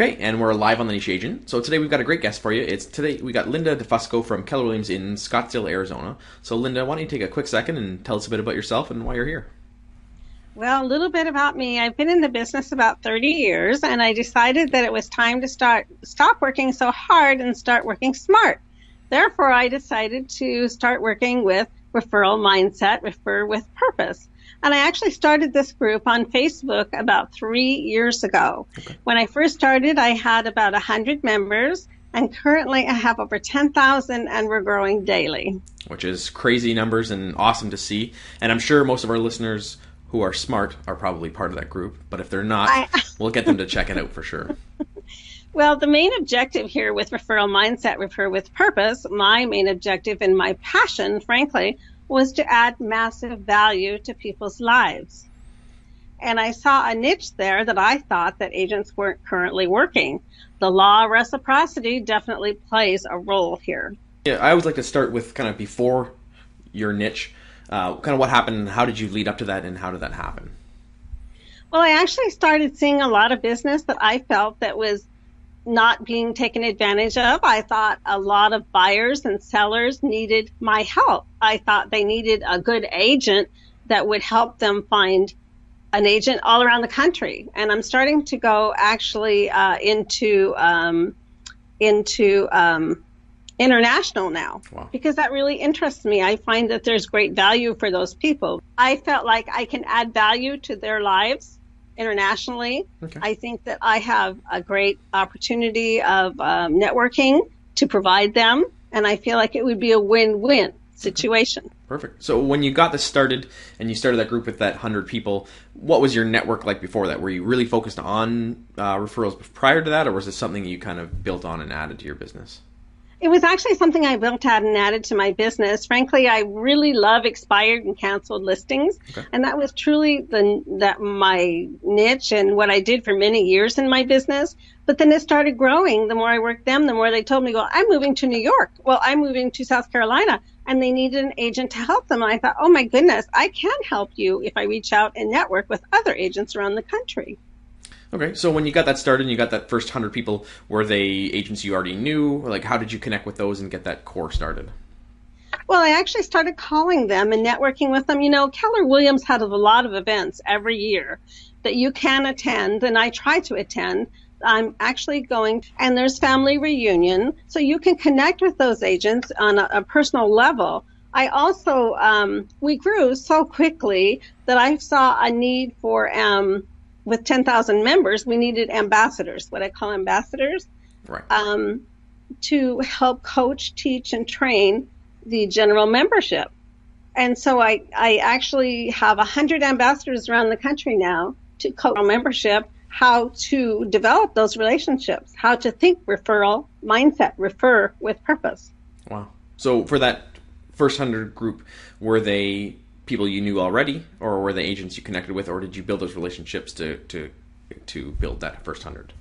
Okay, and we're live on the Niche Agent. So today we've got a great guest for you. It's today we got Linda De Fusco from Keller Williams in Scottsdale, Arizona. So Linda, why don't you take a quick second and tell us a bit about yourself and why you're here? Well, a little bit about me. I've been in the business about 30 years and I decided that it was time to start stop working so hard and start working smart. Therefore, I decided to start working with referral mindset, refer with purpose. And I actually started this group on Facebook about three years ago. Okay. When I first started, I had about 100 members, and currently I have over 10,000, and we're growing daily. Which is crazy numbers and awesome to see. And I'm sure most of our listeners who are smart are probably part of that group. But if they're not, I... we'll get them to check it out for sure. Well, the main objective here with referral mindset, refer with purpose, my main objective and my passion, frankly, was to add massive value to people's lives. And I saw a niche there that I thought that agents weren't currently working. The law of reciprocity definitely plays a role here. Yeah, I always like to start with kind of before your niche, uh, kind of what happened, how did you lead up to that, and how did that happen? Well, I actually started seeing a lot of business that I felt that was not being taken advantage of. I thought a lot of buyers and sellers needed my help. I thought they needed a good agent that would help them find an agent all around the country. And I'm starting to go actually uh, into um, into um, international now wow. because that really interests me. I find that there's great value for those people. I felt like I can add value to their lives internationally. Okay. I think that I have a great opportunity of um, networking to provide them, and I feel like it would be a win-win situation. Perfect. So when you got this started and you started that group with that hundred people, what was your network like before that? Were you really focused on uh, referrals prior to that, or was it something you kind of built on and added to your business? It was actually something I built out and added to my business. Frankly, I really love expired and canceled listings, okay. and that was truly the that my niche and what I did for many years in my business. But then it started growing. The more I worked them, the more they told me, "Well, I'm moving to New York. Well, I'm moving to South Carolina." And they needed an agent to help them. And I thought, oh my goodness, I can help you if I reach out and network with other agents around the country. Okay, so when you got that started and you got that first hundred people, were they agents you already knew? Like, how did you connect with those and get that core started? Well, I actually started calling them and networking with them. You know, Keller Williams has a lot of events every year that you can attend, and I try to attend. I'm actually going, and there's family reunion, so you can connect with those agents on a, a personal level. I also, um, we grew so quickly that I saw a need for um, with 10,000 members, we needed ambassadors, what I call ambassadors, right. um, to help coach, teach, and train the general membership. And so I, I actually have 100 ambassadors around the country now to coach membership how to develop those relationships, how to think referral mindset, refer with purpose. Wow. So for that first 100 group, were they people you knew already, or were they agents you connected with, or did you build those relationships to to to build that first hundred?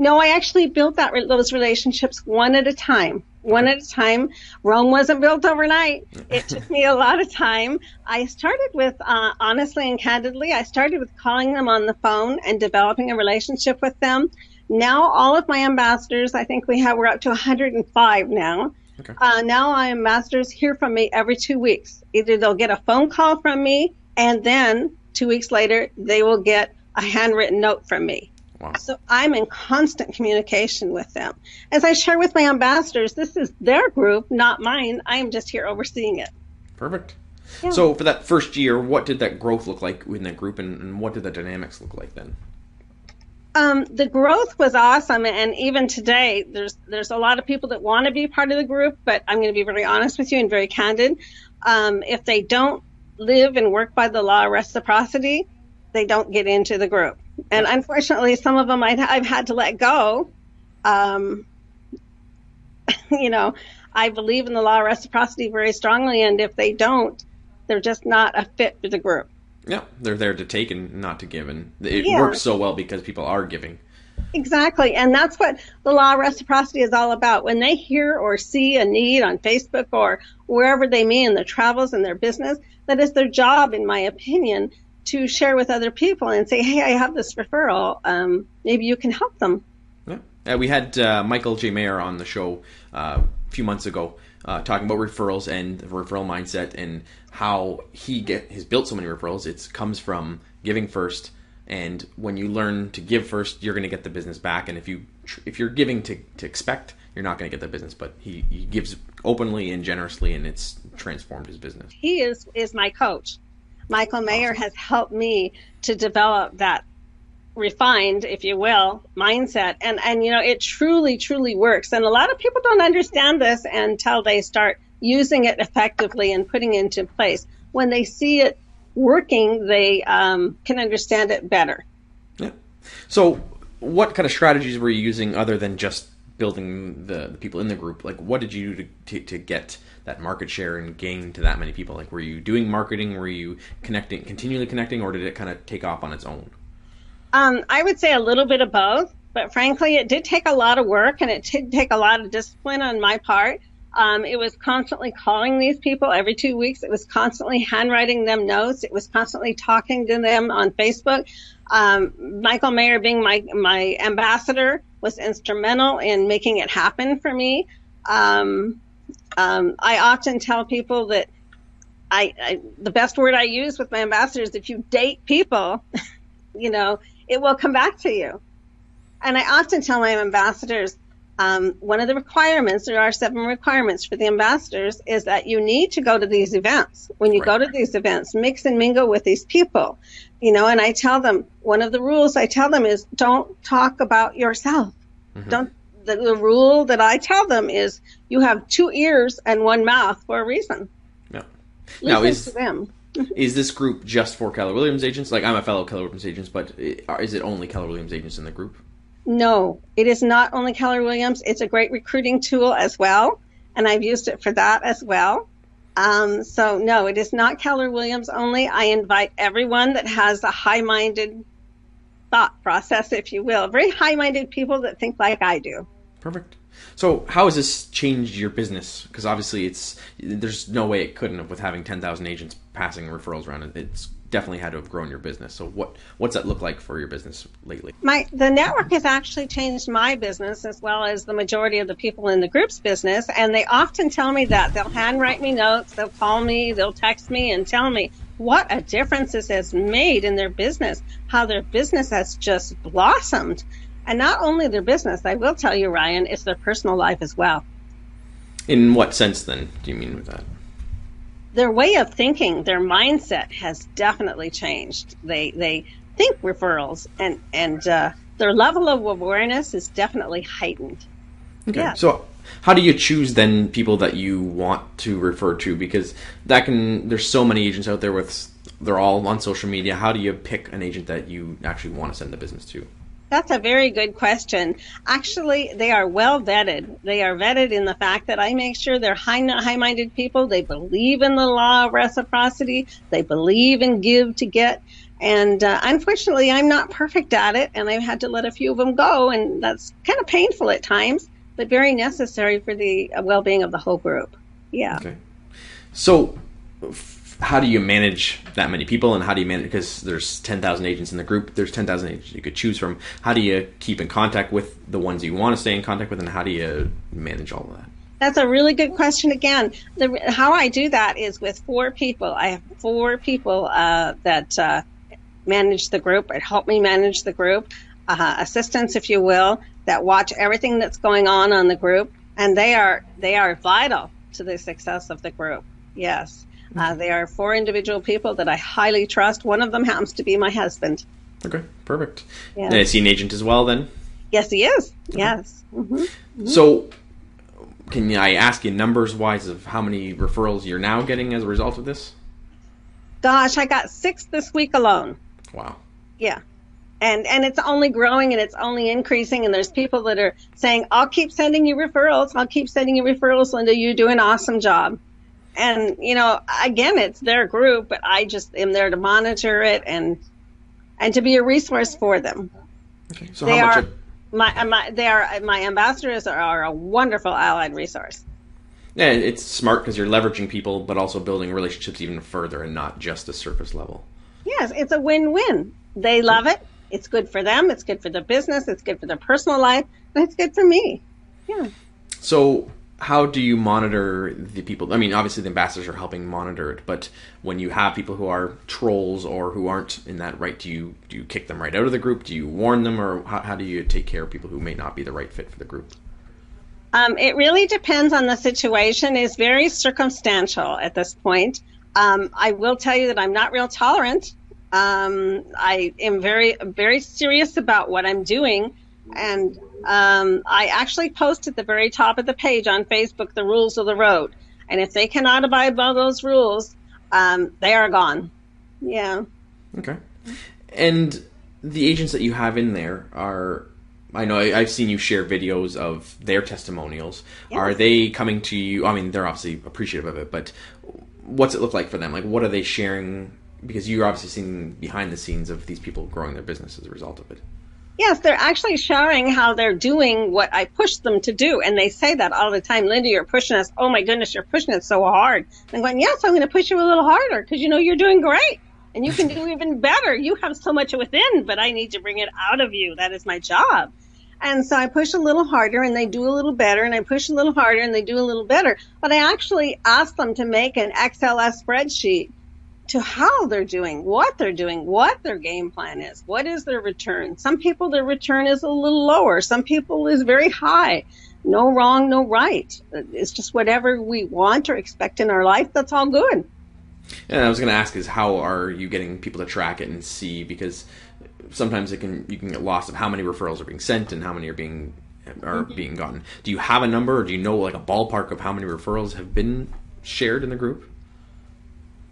No, I actually built that those relationships one at a time. One okay. at a time. Rome wasn't built overnight. It took me a lot of time. I started with, uh, honestly and candidly, I started with calling them on the phone and developing a relationship with them. Now, all of my ambassadors, I think we have, we're up to 105 now. Okay. Uh, now I am masters hear from me every two weeks. Either they'll get a phone call from me, and then two weeks later they will get a handwritten note from me. Wow. So I'm in constant communication with them. As I share with my ambassadors, this is their group, not mine. I am just here overseeing it. Perfect. Yeah. So for that first year, what did that growth look like in that group, and, and what did the dynamics look like then? Um, the growth was awesome, and even today, there's there's a lot of people that want to be part of the group. But I'm going to be very honest with you and very candid. Um, if they don't live and work by the law of reciprocity, they don't get into the group. And unfortunately, some of them i have had to let go. Um, you know, I believe in the law of reciprocity very strongly, and if they don't, they're just not a fit for the group. Yeah, they're there to take and not to give, and it yeah. works so well because people are giving. Exactly, and that's what the law of reciprocity is all about. When they hear or see a need on Facebook or wherever they may in their travels and their business, that is their job, in my opinion, to share with other people and say, "Hey, I have this referral. Um, maybe you can help them." Yeah, uh, we had uh, Michael J. Maher on the show uh, a few months ago uh, talking about referrals and the referral mindset and how he get has built so many referrals. It comes from giving first, and when you learn to give first, you're going to get the business back. And if you if you're giving to, to expect, you're not going to get the business. But he, he gives openly and generously, and it's transformed his business. He is is my coach. Michael Maher awesome. has helped me to develop that refined, if you will, mindset. And, and, you know, it truly, truly works. And a lot of people don't understand this until they start using it effectively and putting it into place. When they see it working, they um, can understand it better. Yeah. So, what kind of strategies were you using other than just building the, the people in the group? Like, what did you do to, to, to get that market share and gain to that many people? Like, were you doing marketing? Were you connecting, continually connecting, or did it kind of take off on its own? Um, I would say a little bit of both, but frankly, it did take a lot of work and it did take a lot of discipline on my part. Um, it was constantly calling these people every two weeks. It was constantly handwriting them notes. It was constantly talking to them on Facebook. Um, Michael Maher being my, my ambassador was instrumental in making it happen for me. Um, um I often tell people that I, I, the best word I use with my ambassadors, if you date people, you know, it will come back to you. And I often tell my ambassadors, um, one of the requirements, there are seven requirements for the ambassadors, is that you need to go to these events. When you right. go to these events, mix and mingle with these people, you know, and I tell them, one of the rules I tell them is don't talk about yourself. Mm-hmm. Don't, the, the rule that I tell them is you have two ears and one mouth for a reason. Yeah. Listen now, is, to them is this group just for Keller Williams agents? Like I'm a fellow Keller Williams agents, but is it only Keller Williams agents in the group? No, it is not only Keller Williams. It's a great recruiting tool as well, and I've used it for that as well. Um, so no, it is not Keller Williams only. I invite everyone that has a high-minded thought process, if you will, very high-minded people that think like I do. Perfect. So how has this changed your business? Because obviously, it's there's no way it couldn't have with having ten thousand agents passing referrals around. It's definitely had to have grown your business. So what what's that look like for your business lately? My the network has actually changed my business as well as the majority of the people in the group's business, and they often tell me that they'll handwrite me notes, they'll call me, they'll text me, and tell me what a difference this has made in their business, how their business has just blossomed. And not only their business, I will tell you, Ryan, it's their personal life as well. In what sense, then, do you mean with that? Their way of thinking, their mindset has definitely changed. They they think referrals, and and uh, their level of awareness is definitely heightened. Okay, yeah. so how do you choose then people that you want to refer to? Because that can there's so many agents out there with they're all on social media. How do you pick an agent that you actually want to send the business to? That's a very good question. Actually, they are well vetted. They are vetted in the fact that I make sure they're high, high-minded people. They believe in the law of reciprocity. They believe in give to get. And uh, unfortunately, I'm not perfect at it, and I've had to let a few of them go, and that's kind of painful at times, but very necessary for the uh, well-being of the whole group. Yeah. Okay. So how do you manage that many people and how do you manage because there's 10,000 agents in the group there's 10,000 agents you could choose from. How do you keep in contact with the ones you want to stay in contact with and how do you manage all of that? That's a really good question again. The, how i do that is with four people. I have four people uh, that uh, manage the group. Or help me manage the group. Uh, assistants if you will that watch everything that's going on on the group and they are they are vital to the success of the group. Yes uh, they are four individual people that I highly trust. One of them happens to be my husband. Okay, perfect. Yeah. And is he an agent as well then? Yes, he is. Okay. Yes. Mm-hmm. Mm-hmm. So, can I ask you numbers wise of how many referrals you're now getting as a result of this? Gosh, I got six this week alone. Wow. Yeah. And and it's only growing and it's only increasing and there's people that are saying, I'll keep sending you referrals, I'll keep sending you referrals, Linda, you do an awesome job and you know again it's their group but i just am there to monitor it and and to be a resource for them okay so they how much are my, my they are my ambassadors are, are a wonderful allied resource yeah it's smart because you're leveraging people but also building relationships even further and not just the surface level yes it's a win-win they love it It's good for them. It's good for the business. It's good for their personal life. And it's good for me. Yeah. So, how do you monitor the people? I mean, obviously the ambassadors are helping monitor it, but when you have people who are trolls or who aren't in that right, do you do you kick them right out of the group? Do you warn them, or how, how do you take care of people who may not be the right fit for the group? Um, it really depends on the situation. It's very circumstantial at this point. Um, I will tell you that I'm not real tolerant. Um, I am very, very serious about what I'm doing. And um, I actually post at the very top of the page on Facebook the rules of the road. And if they cannot abide by those rules, um, they are gone. Yeah. Okay. And the agents that you have in there are I know I, have seen you share videos of their testimonials. Yes. Are they coming to you? I mean, they're obviously appreciative of it, but what's it look like for them? Like, what are they sharing? Because you're obviously seeing behind the scenes of these people growing their business as a result of it. Yes, they're actually sharing how they're doing what I pushed them to do. And they say that all the time. Linda, you're pushing us. Oh my goodness, you're pushing it so hard. And I'm going, yes, I'm going to push you a little harder because you know you're doing great and you can do even better. You have so much within, but I need to bring it out of you. That is my job. And so I push a little harder and they do a little better and I push a little harder and they do a little better. But I actually ask them to make an XLS spreadsheet to how they're doing, what they're doing, what their game plan is, what is their return. Some people, their return is a little lower. Some people is very high. No wrong, no right. It's just whatever we want or expect in our life. That's all good. And I was going to ask is how are you getting people to track it and see because sometimes it can you can get lost of how many referrals are being sent and how many are being are mm-hmm. being gotten. Do you have a number, or do you know like a ballpark of how many referrals have been shared in the group?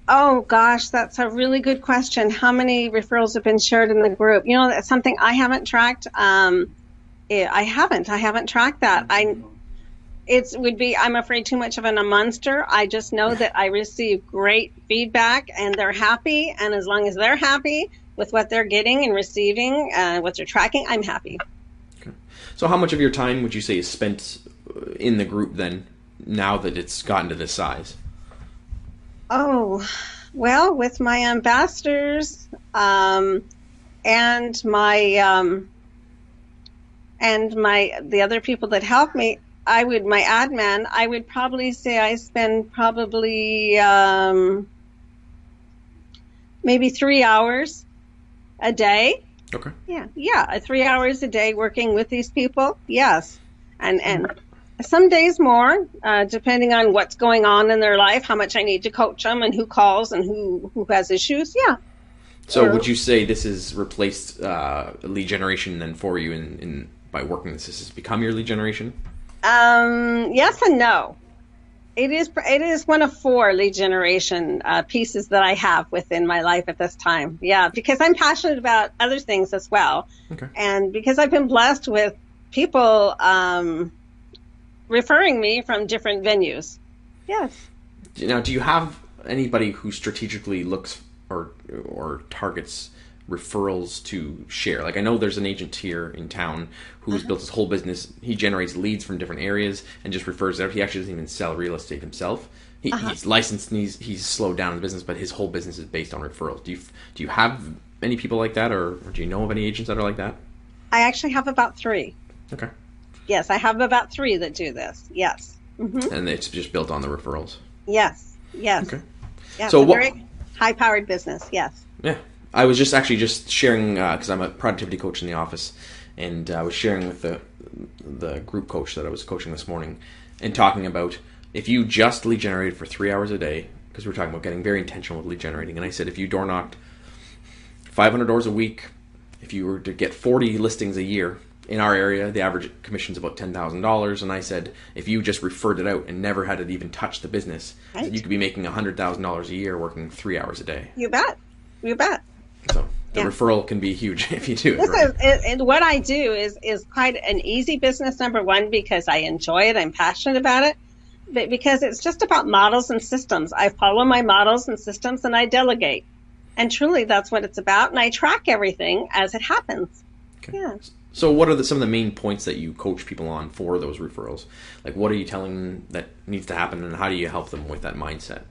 Oh gosh, that's a really good question. How many referrals have been shared in the group? You know, that's something I haven't tracked. Um, I haven't. I haven't tracked that. I it would be i'm afraid too much of an, a monster i just know that i receive great feedback and they're happy and as long as they're happy with what they're getting and receiving, uh, what they're tracking, I'm happy. Okay. So, how much of your time would you say is spent uh, in the group then, now that it's gotten to this size? Oh, well, with my ambassadors um, and my um, and my the other people that help me, I would my admin, I would probably say I spend probably um, maybe three hours a day. Okay. Yeah, yeah, three hours a day working with these people. Yes, and and some days more, uh, depending on what's going on in their life, how much I need to coach them, and who calls and who who has issues. Yeah. So, or, would you say this has replaced uh, lead generation then for you in, in by working this? This has become your lead generation? Um, yes and no. It is it is one of four lead generation uh, pieces that I have within my life at this time. Yeah, because I'm passionate about other things as well, okay. and because I've been blessed with people um, referring me from different venues. Yes. Now, do you have anybody who strategically looks or or targets referrals to share. Like I know there's an agent here in town who's uh-huh. built his whole business. He generates leads from different areas and just refers out. He actually doesn't even sell real estate himself. He, uh-huh. He's licensed and he's he's slowed down in the business, but his whole business is based on referrals. Do you do you have any people like that, or, or do you know of any agents that are like that? I actually have about three. Okay. Yes, I have about three that do this. Yes. Mm-hmm. And it's just built on the referrals. Yes. Yes. Okay. Yeah, so what? Very high-powered business. Yes. Yeah. I was just actually just sharing because uh, I'm a productivity coach in the office, and I was sharing with the the group coach that I was coaching this morning, and talking about if you just lead generated for three hours a day, because we are talking about getting very intentional with lead generating, and I said if you door knocked 500 doors a week, if you were to get 40 listings a year in our area, the average commission is about ten thousand dollars. And I said, if you just referred it out and never had it even touch the business, right. you could be making hundred thousand dollars a year working three hours a day. You bet. You bet. So the yeah. referral can be huge if you do it. Right. Is, and what I do is is quite an easy business. Number one, because I enjoy it, I'm passionate about it, but because it's just about models and systems. I follow my models and systems, and I delegate. And truly, that's what it's about. And I track everything as it happens. Okay. Yeah. So, what are the, some of the main points that you coach people on for those referrals? Like, what are you telling them that needs to happen, and how do you help them with that mindset?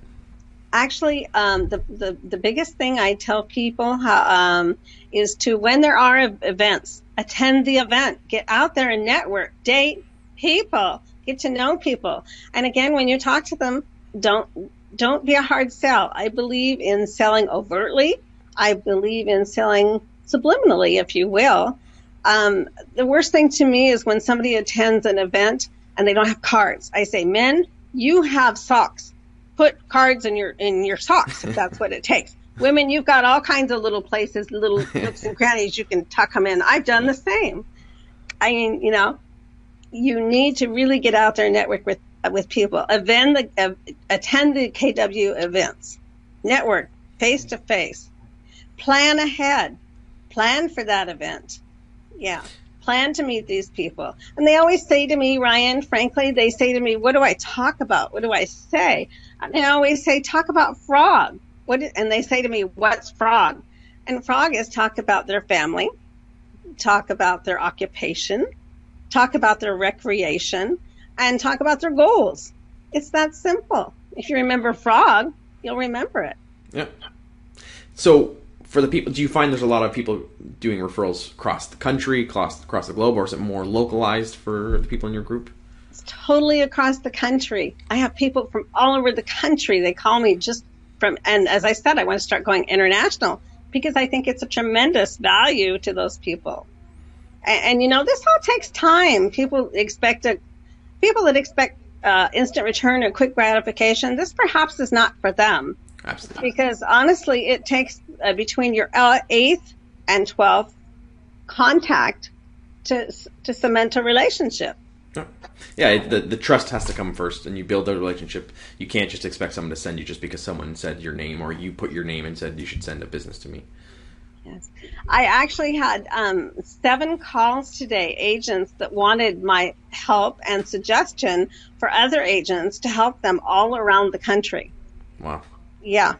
Actually, um, the, the, the biggest thing I tell people um, is to, when there are events, attend the event, get out there and network, date people, get to know people. And again, when you talk to them, don't, don't be a hard sell. I believe in selling overtly. I believe in selling subliminally, if you will. Um, the worst thing to me is when somebody attends an event and they don't have cards. I say, men, you have socks put cards in your in your socks if that's what it takes. Women, you've got all kinds of little places, little nooks and crannies you can tuck them in. I've done the same. I mean, you know, you need to really get out there and network with with people. Attend the uh, attend the KW events, network face to face, plan ahead, plan for that event. Yeah plan to meet these people. And they always say to me, Ryan, frankly, they say to me, what do I talk about? What do I say? And I always say, talk about frog. What? and they say to me, what's frog? And frog is talk about their family, talk about their occupation, talk about their recreation, and talk about their goals. It's that simple. If you remember frog, you'll remember it. Yeah. So for the people, do you find there's a lot of people doing referrals across the country, across across the globe, or is it more localized for the people in your group? It's totally across the country. I have people from all over the country. They call me just from, and as I said, I want to start going international because I think it's a tremendous value to those people. And, and you know, this all takes time. People expect a, people that expect uh, instant return or quick gratification. This perhaps is not for them Absolutely. Because honestly, it takes uh, between your uh, eighth and twelfth contact to to cement a relationship. Yeah, the the trust has to come first, and you build a relationship. You can't just expect someone to send you just because someone said your name or you put your name and said you should send a business to me. Yes, I actually had um, seven calls today, agents that wanted my help and suggestion for other agents to help them all around the country. Wow. Yeah,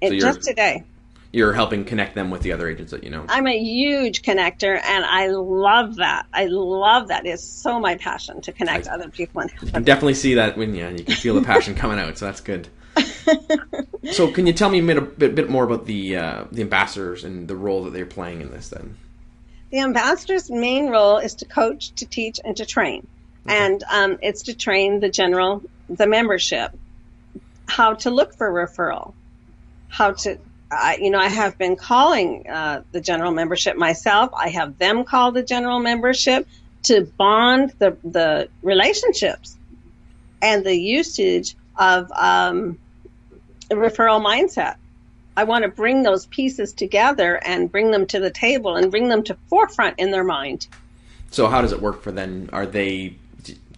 it, just today. You're helping connect them with the other agents that you know. I'm a huge connector, and I love that. I love that. It's so my passion to connect I, other people. And you can definitely see that when you, you can feel the passion coming out. So that's good. so, can you tell me a bit, bit, bit more about the uh, the ambassadors and the role that they're playing in this? Then, the ambassador's main role is to coach, to teach, and to train, okay. and um, it's to train the general, the membership how to look for referral, how to, I, you know, I have been calling uh, the general membership myself. I have them call the general membership to bond the the relationships and the usage of um, referral mindset. I want to bring those pieces together and bring them to the table and bring them to forefront in their mind. So how does it work for them? Are they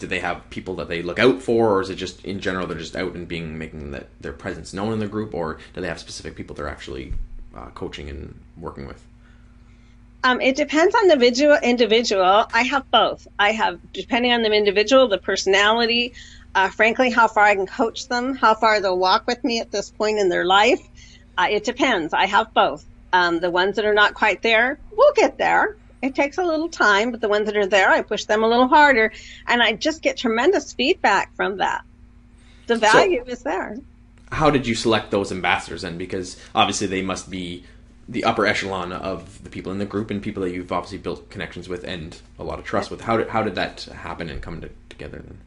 do they have people that they look out for, or is it just in general they're just out and being making that their presence known in the group, or do they have specific people they're actually uh, coaching and working with? Um, it depends on the individual. Individual, I have both. I have depending on the individual, the personality, uh, frankly, how far I can coach them, how far they'll walk with me at this point in their life. Uh, it depends. I have both. Um, the ones that are not quite there, we'll get there it takes a little time, but the ones that are there, I push them a little harder, and I just get tremendous feedback from that. The value so, is there. How did you select those ambassadors then? Because obviously they must be the upper echelon of the people in the group and people that you've obviously built connections with and a lot of trust with. How did how did that happen and come to, together then?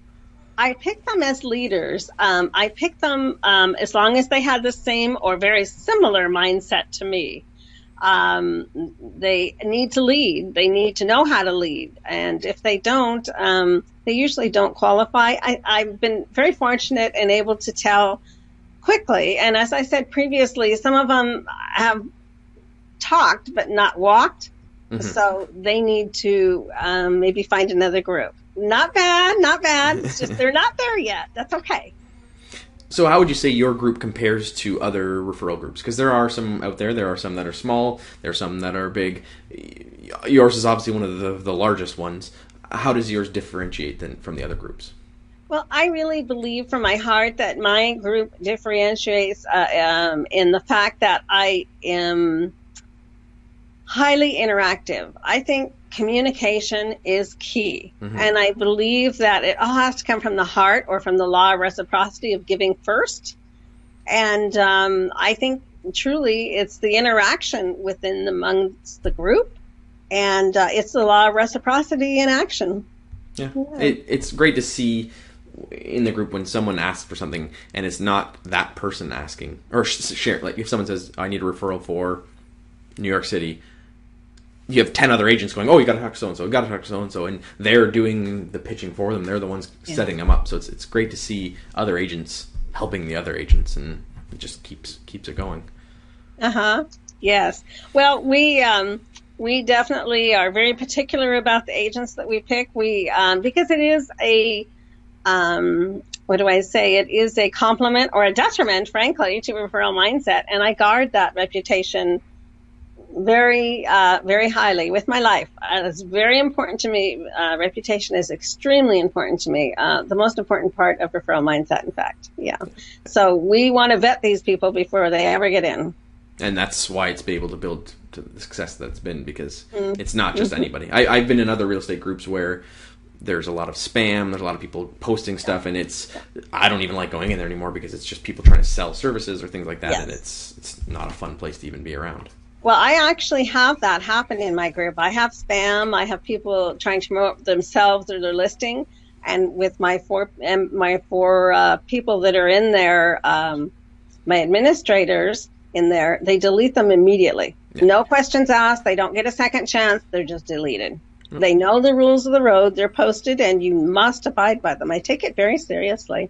I picked them as leaders. Um, I picked them um, as long as they had the same or very similar mindset to me um, they need to lead. They need to know how to lead. And if they don't, um, they usually don't qualify. I, I've been very fortunate and able to tell quickly. And as I said previously, some of them have talked but not walked. Mm-hmm. So they need to um, maybe find another group. Not bad, not bad. It's just they're not there yet. That's okay. So, how would you say your group compares to other referral groups? Because there are some out there. There are some that are small. There are some that are big. Yours is obviously one of the, the largest ones. How does yours differentiate from the other groups? Well, I really believe from my heart that my group differentiates uh, um, in the fact that I am highly interactive. I think communication is key. Mm-hmm. And I believe that it all has to come from the heart or from the law of reciprocity of giving first. And um, I think truly it's the interaction within amongst the group, and uh, it's the law of reciprocity in action. Yeah, yeah. It, it's great to see in the group when someone asks for something and it's not that person asking or share like if someone says i need a referral for new york city you have 10 other agents going oh you got to talk to so and so you got to talk to so and so and they're doing the pitching for them. They're the ones yeah. setting them up. So it's, it's great to see other agents helping the other agents and it just keeps keeps it going. Uh-huh. Yes. Well we um we definitely are very particular about the agents that we pick. We um, because it is a um, what do I say? It is a compliment or a detriment, frankly, to referral mindset, and I guard that reputation very, uh, very highly with my life. Uh, it's very important to me. Uh, reputation is extremely important to me. Uh, the most important part of referral mindset, in fact. Yeah. So we want to vet these people before they ever get in. And that's why it's been able to build to the success that's been because mm-hmm. it's not just anybody. I, I've been in other real estate groups where there's a lot of spam. There's a lot of people posting stuff, and it's I don't even like going in there anymore because it's just people trying to sell services or things like that, yes. and it's it's not a fun place to even be around. Well, I actually have that happen in my group. I have spam. I have people trying to promote themselves or their listing, and with my four and my four uh, people that are in there, um, my administrators in there, they delete them immediately. Yeah. No questions asked. They don't get a second chance. They're just deleted. They know the rules of the road. They're posted, and you must abide by them. I take it very seriously.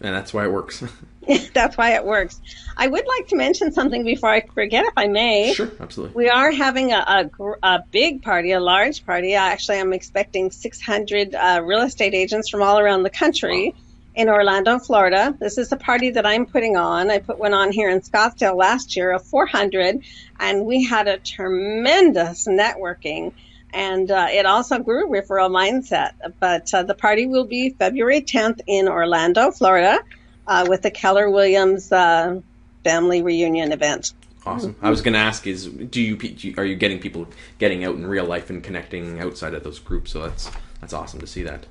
And that's why it works. that's why it works. I would like to mention something before I forget, if I may. Sure, absolutely. We are having a, a, a big party, a large party. Actually, I'm expecting 600 uh, real estate agents from all around the country. Wow. In Orlando, Florida. This is a party that I'm putting on. I put one on here in Scottsdale last year of 400, and we had a tremendous networking and uh, it also grew referral mindset. But uh, the party will be February 10th in Orlando, Florida, uh, with the Keller Williams uh, family reunion event. Awesome. I was going to ask: Is do you are you getting people getting out in real life and connecting outside of those groups? So that's that's awesome to see that.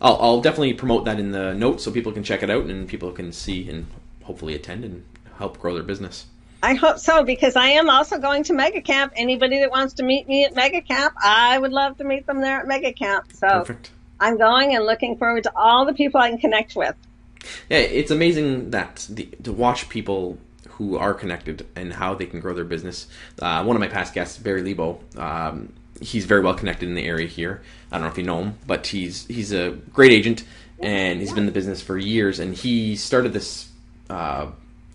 I'll, I'll definitely promote that in the notes so people can check it out and people can see and hopefully attend and help grow their business. I hope so because I am also going to Mega Camp. Anybody that wants to meet me at Mega Camp, I would love to meet them there at Mega Camp. So Perfect. I'm going and looking forward to all the people I can connect with. Yeah, it's amazing that the, to watch people who are connected and how they can grow their business. Uh, one of my past guests, Barry Lebo, um, he's very well connected in the area here. I don't know if you know him, but he's he's a great agent and he's been in the business for years. And he started this uh,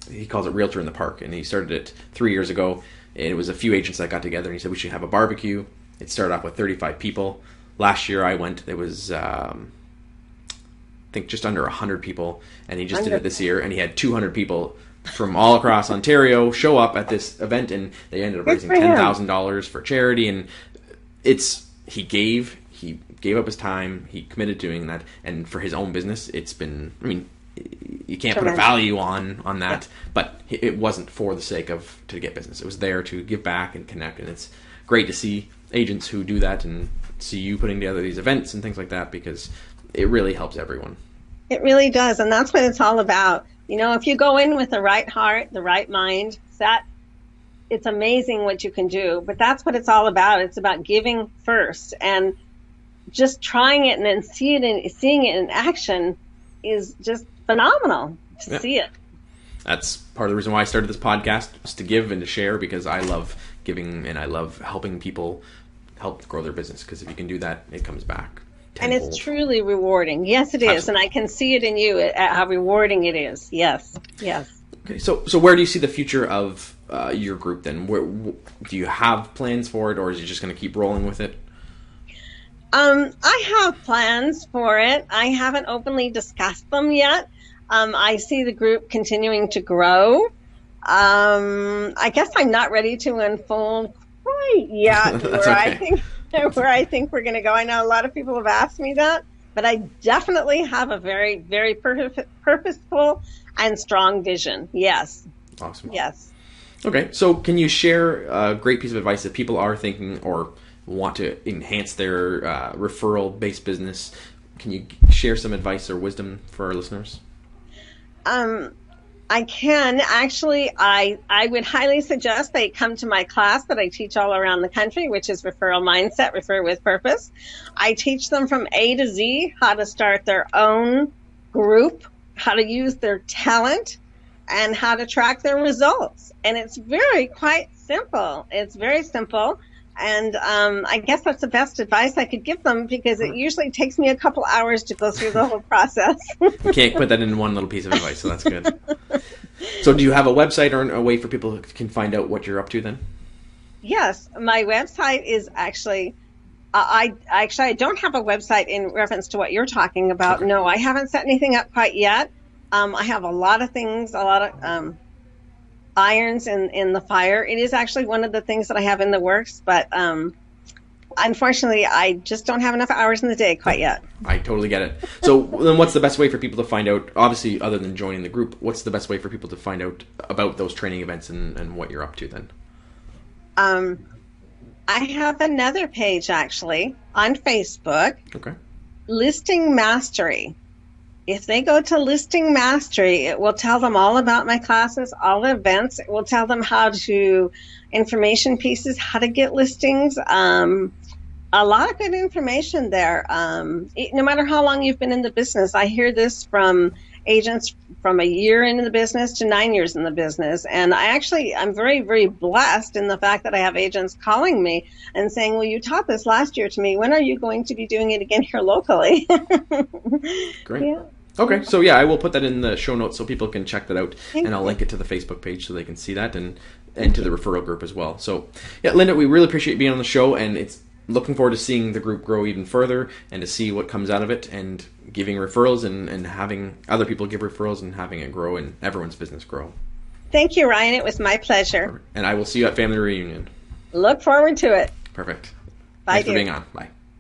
he calls it Realtor in the Park, and he started it three years ago. And it was a few agents that got together, and he said we should have a barbecue. It started off with 35 people. Last year I went, there was um, think just under 100 people, and he just did it this year, and he had 200 people from all across Ontario show up at this event, and they ended up raising ten thousand dollars for charity. And it's he gave he gave up his time, he committed to doing that, and for his own business, it's been. I mean, you can't Tremendous. put a value on on that, yeah. but it wasn't for the sake of to get business. It was there to give back and connect, and it's great to see agents who do that and see you putting together these events and things like that because it really helps everyone. It really does, and that's what it's all about. You know, if you go in with the right heart, the right mind, that it's amazing what you can do. But that's what it's all about. It's about giving first and just trying it and then see it in, seeing it in action is just phenomenal to yeah. see it. That's part of the reason why I started this podcast, is to give and to share because I love giving and I love helping people help grow their business because if you can do that, it comes back. And it's truly rewarding. Yes, it is, Absolutely. and I can see it in you uh, how rewarding it is. Yes, yes. Okay, so so where do you see the future of uh, your group then? Where, do you have plans for it, or is it just going to keep rolling with it? Um, I have plans for it. I haven't openly discussed them yet. Um, I see the group continuing to grow. Um, I guess I'm not ready to unfold quite yet where okay. I think where I think we're going to go. I know a lot of people have asked me that, but I definitely have a very very pur- purposeful and strong vision. Yes. Awesome. Yes. Okay, so can you share a great piece of advice that people are thinking or want to enhance their uh, referral based business? Can you share some advice or wisdom for our listeners? Um, I can actually. I I would highly suggest they come to my class that I teach all around the country, which is referral mindset, refer with purpose. I teach them from A to Z how to start their own group, how to use their talent, and how to track their results. And it's very quite simple. It's very simple. And um, I guess that's the best advice I could give them because it usually takes me a couple hours to go through the whole process. you can't put that in one little piece of advice, so that's good. so, do you have a website or a way for people can find out what you're up to then? Yes, my website is actually. I actually I don't have a website in reference to what you're talking about. Okay. No, I haven't set anything up quite yet. Um, I have a lot of things, a lot of um, irons in, in the fire. It is actually one of the things that I have in the works, but um, unfortunately, I just don't have enough hours in the day quite yet. I totally get it. So then, what's the best way for people to find out? Obviously, other than joining the group, what's the best way for people to find out about those training events and, and what you're up to then? Um, I have another page actually on Facebook. Okay. Listing Mastery if they go to listing mastery, it will tell them all about my classes, all the events. It will tell them how to information pieces, how to get listings. Um, a lot of good information there. Um, no matter how long you've been in the business, I hear this from agents from a year into the business to nine years in the business. And I actually, I'm very, very blessed in the fact that I have agents calling me and saying, well, you taught this last year to me. When are you going to be doing it again here locally? Great. Yeah. Okay, so yeah, I will put that in the show notes so people can check that out, Thank and I'll link it to the Facebook page so they can see that and and to the referral group as well. So yeah, Linda, we really appreciate you being on the show, and it's looking forward to seeing the group grow even further and to see what comes out of it and giving referrals and, and having other people give referrals and having it grow and everyone's business grow. Thank you, Ryan. It was my pleasure. And I will see you at Family Reunion. Look forward to it. Perfect. Bye, Thanks dear. for being on. Bye.